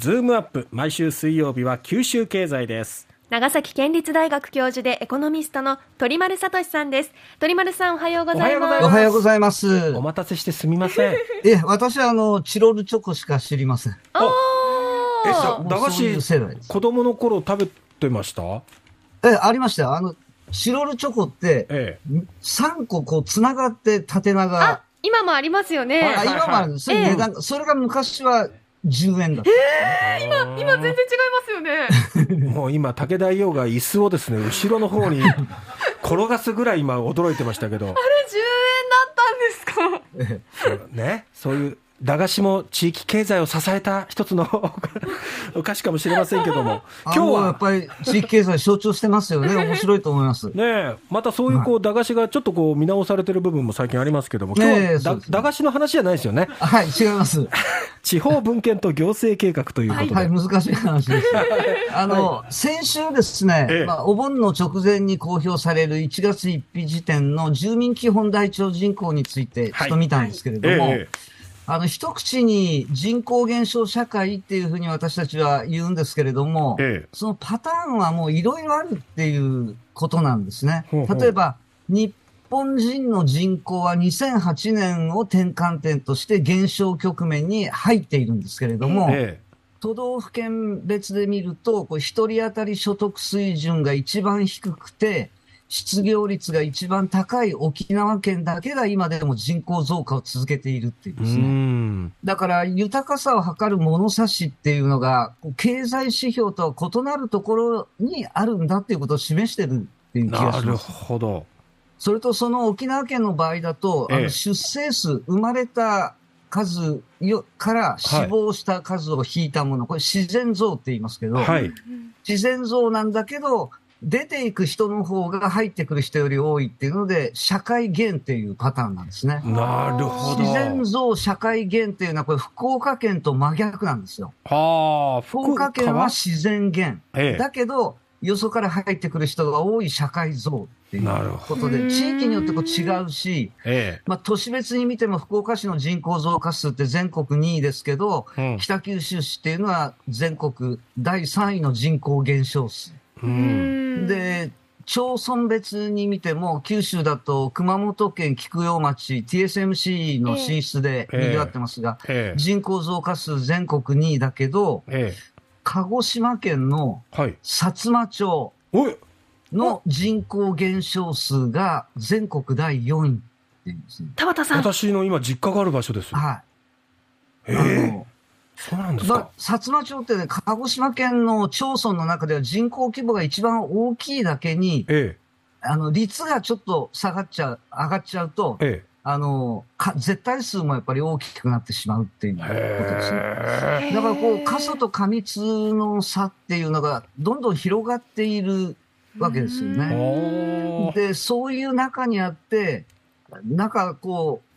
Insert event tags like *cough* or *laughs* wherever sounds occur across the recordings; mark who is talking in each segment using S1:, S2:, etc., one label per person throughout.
S1: ズームアップ毎週水曜日は九州経済です。
S2: 長崎県立大学教授でエコノミストの鳥丸聡さんです。鳥丸さんおはようございます。
S3: おはようございます。
S1: お待たせしてすみません。
S3: え私はあのチロルチョコしか知りません。
S2: お
S1: え
S2: ー
S1: 駄菓子子供の頃食べてました？
S3: えありましたよ。あのチロルチョコって
S1: え
S3: 3個こう繋がって縦長。
S2: あ今もありますよね、
S3: 今もあるんです。それ値段、それが昔は10円だった。
S1: え今
S2: 今全然違いますよね。*laughs*
S1: もう今武田伊代が椅子をですね後ろの方に *laughs* 転がすぐらい今驚いてましたけど。
S2: あれ10円だったんですか？*laughs*
S1: ねそういう駄菓子も地域経済を支えた一つの *laughs* お菓子かもしれませんけども今日
S3: はや
S1: は
S3: っぱり地域経済象徴してますよね。面白いと思います。*laughs*
S1: ねえ、またそういうこう駄菓子がちょっとこう見直されてる部分も最近ありますけども、今日は
S3: ね
S1: 駄菓子の話じゃないですよね。
S3: はい、違います。*laughs*
S1: 地方分権と行政計画ということで。
S3: はい、難しい話です。あの、先週ですね、
S1: ええ
S3: まあ、お盆の直前に公表される1月1日時点の住民基本台帳人口についてちょっと見たんですけれども、
S1: ええ
S3: あの、一口に人口減少社会っていうふうに私たちは言うんですけれども、
S1: ええ。
S3: そのパターンはもういろいろあるっていうことなんですね。
S1: ほうほう。
S3: 例えば、日本人の人口は2008年を転換点として減少局面に入っているんですけれども、
S1: え
S3: 都道府県別で見ると、こ人当たり所得水準が一番低くて、失業率が一番高い沖縄県だけが今でも人口増加を続けているっていうですね。
S1: ん。
S3: だから豊かさを測る物差しっていうのが、経済指標とは異なるところにあるんだっていうことを示してるっていう気が
S1: なる
S3: します。
S1: ほど。
S3: それとその沖縄県の場合だと、あ
S1: ええ
S3: の出生数、生まれた数よから死亡した数を引いたもの、これ自然増って言いますけど、
S1: はい。
S3: 自然増なんだけど、出ていく人の方が入ってくる人より多いっていうので、社会減っていうパターンなんですね。
S1: なるほど。
S3: 自然増、社会減っていうのは、これ福岡県と真逆なんですよ。
S1: はあ、
S3: 福岡県は自然減。
S1: ええ
S3: だけど、よそから入ってくる人が多い社会増っていうことで、地域によってこう違うし、
S1: え
S3: まあ、都市別に見ても福岡市の人口増加数って全国2位ですけど、
S1: え。うん
S3: 北九州市っていうのは全国第3位の人口減少数。
S1: うん。
S3: で、町村別に見ても、九州だと熊本県菊陽町 TSMC の進出で賑わってますが、
S1: ええ。
S3: 人口増加数全国2位だけど、
S1: え
S3: 鹿児島県の。薩摩町の人口減少数が全国第4位っていうんですね。
S2: 田畑さん
S1: 私の今実家がある場所です。
S3: はい。
S1: え
S3: あ
S1: え。
S3: の
S1: そうなんです
S3: ま
S1: か。
S3: 薩摩町ってね、鹿児島県の町村の中では人口規模が一番大きいだけに、
S1: え
S3: あの、率がちょっと下がっちゃう、上がっちゃうと
S1: え。、え
S3: あの、か絶対数もやっぱり大きくなってしまうっていうこと
S1: え。
S3: ですね。だからこう、過疎と過密の差っていうのがどんどん広がっているわけですよね。で、そういう中にあって、なんかこう、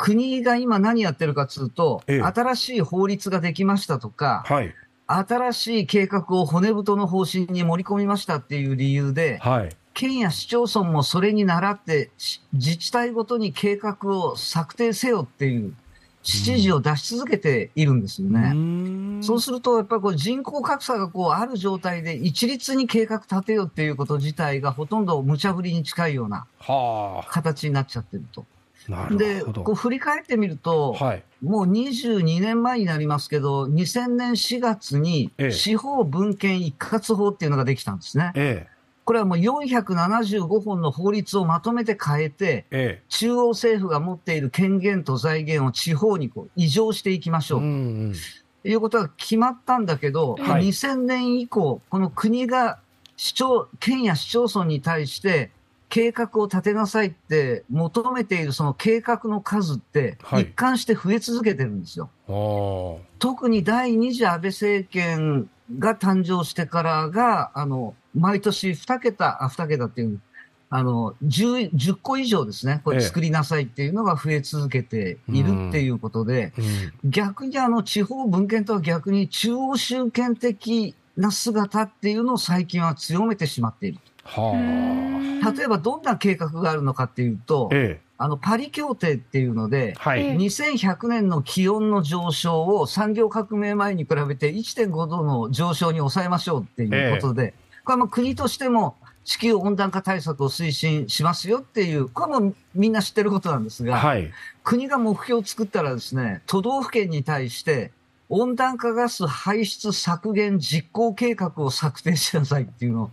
S3: 国が今何やってるかっつうと、
S1: ええ
S3: 新しい法律ができましたとか、
S1: はい。
S3: 新しい計画を骨太の方針に盛り込みましたっていう理由で、
S1: はい。
S3: 県や市町村もそれに倣って、し自治体ごとに計画を策定せよっていう指示を出し続けているんですよね。
S1: ね
S3: そうすると、やっぱりこう人口格差がこうある状態で一律に計画立てようっていうこと自体がほとんど無茶ぶりに近いような
S1: は
S3: 形になっちゃってると。
S1: あ。な
S3: で。こう振り返ってみると、
S1: はい。
S3: もう22年前になりますけど、2000年4月に
S1: ええ
S3: 司法文献一括法っていうのができたんですね。
S1: え
S3: これはもう475本の法律をまとめて変えて、
S1: え。え
S3: 中央政府が持っている権限と財源を地方にこう移譲していきまし
S1: え。
S3: ょう。
S1: うんうん。
S3: ということが決まったんだけど、
S1: はい
S3: 2000年以降、この国が市長、県や市町村に対して計画を立てなさいって求めているその計画の数って
S1: はい
S3: 一貫して増え続けてるんですよ。
S1: ああ。
S3: 特に第二次安倍政権が誕生してからが、あの、毎年2桁、あ、2桁っていう、あの、10、10個以上ですね。こ
S1: ええ
S3: れ作りなさいっていうのが増え続けているっていうことで、
S1: うん。
S3: 逆にあの地方分権とは逆に中央集権的な姿っていうのを最近は強めてしまっている。
S1: は
S3: 例えばどんな計画があるのかっていうと
S1: あ。、え
S3: あの、パリ協定っていうので、
S1: はい。
S2: ええ
S3: 2100年の気温の上昇を産業革命前に比べて1.5度の上昇に抑えましょうっていうことで、これは国としても地球温暖化対策を推進しますよっていう、これはもうみんな知ってることなんですが、
S1: はい。
S3: 国が目標を作ったらですね、都道府県に対して温暖化ガス排出削減実行計画を策定しなさいっていうのを、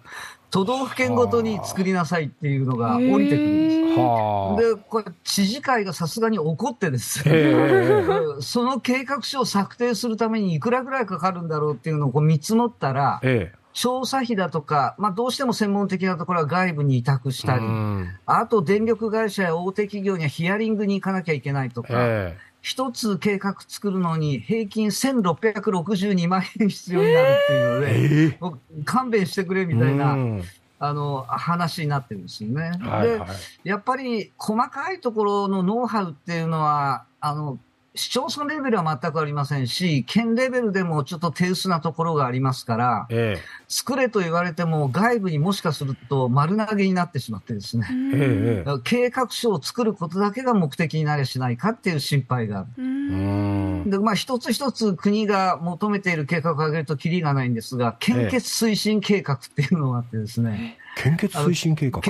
S3: 都道府県ごとに作りなさいっていうのが降りてくるんです。で、これ、知事会がさすがに怒ってです *laughs* その計画書を策定するためにいくらぐらいかかるんだろうっていうのをこう見積もったら、
S1: ええ。
S3: 調査費だとか、まあどうしても専門的なところは外部に委託したり、
S1: うん。
S3: あと電力会社や大手企業にはヒアリングに行かなきゃいけないとか、
S1: え
S3: 一つ計画作るのに平均1662万円必要になるっていうの
S1: え。
S3: で、
S1: ええ。
S3: もう勘弁してくれみたいな、
S1: うん
S3: あの、話になってるんですよね。で
S1: はいはい。
S3: やっぱり細かいところのノウハウっていうのは、あの、市町村レベルは全くありませんし、県レベルでもちょっと手薄なところがありますから、
S1: え
S3: 作れと言われても外部にもしかすると丸投げになってしまってですね、
S1: え。ええ。
S3: 計画書を作ることだけが目的になりゃしないかっていう心配がある。で、まあ一つ一つ国が求めている計画を上げるとキリがないんですが、献血推進計画っていうのがあってですね、
S1: 献血推進計画？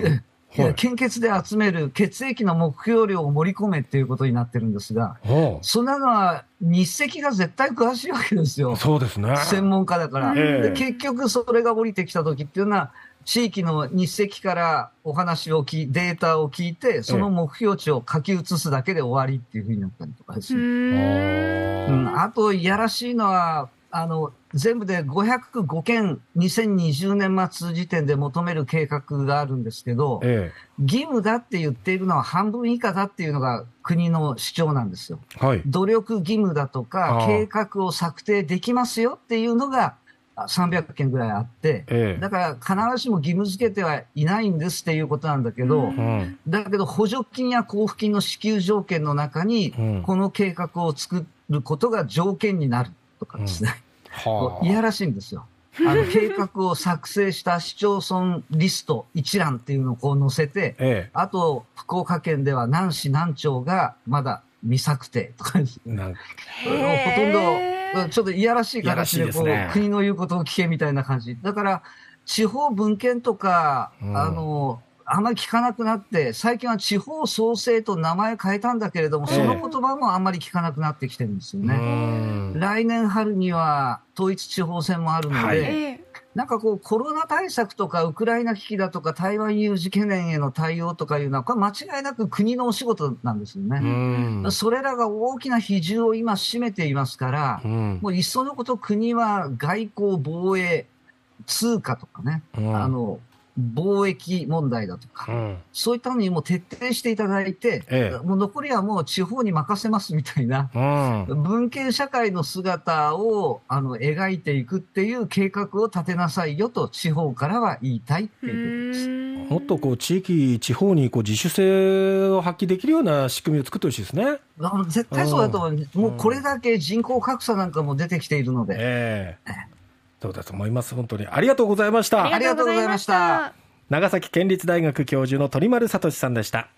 S3: け
S1: はい
S3: 献血で集める血液の目標量を盛り込めっていうことになってるんですが、
S1: は
S3: そんなのは日赤が絶対詳しいわけですよ
S1: あ。そうですね。
S3: 専門家だから。
S1: ええ
S3: で結局それが降りてきた時っていうのは、地域の日赤からお話を聞いデータを聞いて、その目標値を書き写すだけで終わりっていうふうになったりとかですね。うん、あと、いやらしいのは、あの、全部で505件、2020年末時点で求める計画があるんですけど、
S1: え
S3: 義務だって言っているのは半分以下だっていうのが国の主張なんですよ。
S1: え。はい。
S3: 努力義務だと
S1: あ
S3: か、
S1: あ
S3: 計画を策定できますよっていうのがあ300件ぐらいあって、
S1: ええ。
S3: だから必ずしも義務付けてはいないんですっていうことなんだけど、
S2: うん
S1: うん。
S3: だけど補助金や交付金の支給条件の中に、
S1: うん
S3: この計画を作ることが条件になるとかですね、
S1: はあ。
S3: いやらしいんですよ。あの *laughs* 計画を作成した市町村リスト一覧っていうのをこう載せて、
S1: え
S3: あと福岡県では何市何町がまだ未策定とかです
S1: え。なんか
S3: ほとんど、うんちょっといやらしい形で
S1: ね
S3: 国の言うことを聞けみたいな感じ。だから、地方分権とか、
S1: うん
S3: あの、あんまり聞かなくなって、最近は地方創生と名前変えたんだけれども、
S1: ええ
S3: その言葉もあんまり聞かなくなってきてるんですよね。
S1: うん
S3: 来年春には統一地方選もあるので、
S1: はい
S2: ええ
S3: なんかこうコロナ対策とかウクライナ危機だとか台湾有事懸念への対応とかいうのは、これ間違いなく国のお仕事なんですよ
S1: う
S3: ね。
S1: ん。
S3: それらが大きな比重を今占めていますから、
S1: うん。
S3: もういっそのこと国は外交、防衛、通貨とかね、
S1: うん
S3: あの、貿易問題だとか、
S1: うん。
S3: そういったのにもう徹底していただいて、
S1: ええ
S3: もう残りはもう地方に任せますみたいな、
S1: うん。
S3: 文献社会の姿をあの描いていくっていう計画を立てなさいよと地方からは言いたいって
S2: う
S3: いうことです。
S2: ん
S1: もっとこう地域、地方にこう自主性を発揮できるような仕組みを作ってほしいですね。
S3: 絶対そうだと思う。もうこれだけ人口格差なんかも出てきているので。
S1: ええそうだと思います？本当に。ありがとうございました。
S3: りがとうございました
S1: 長崎県立大学教授の鳥丸聡さんでした。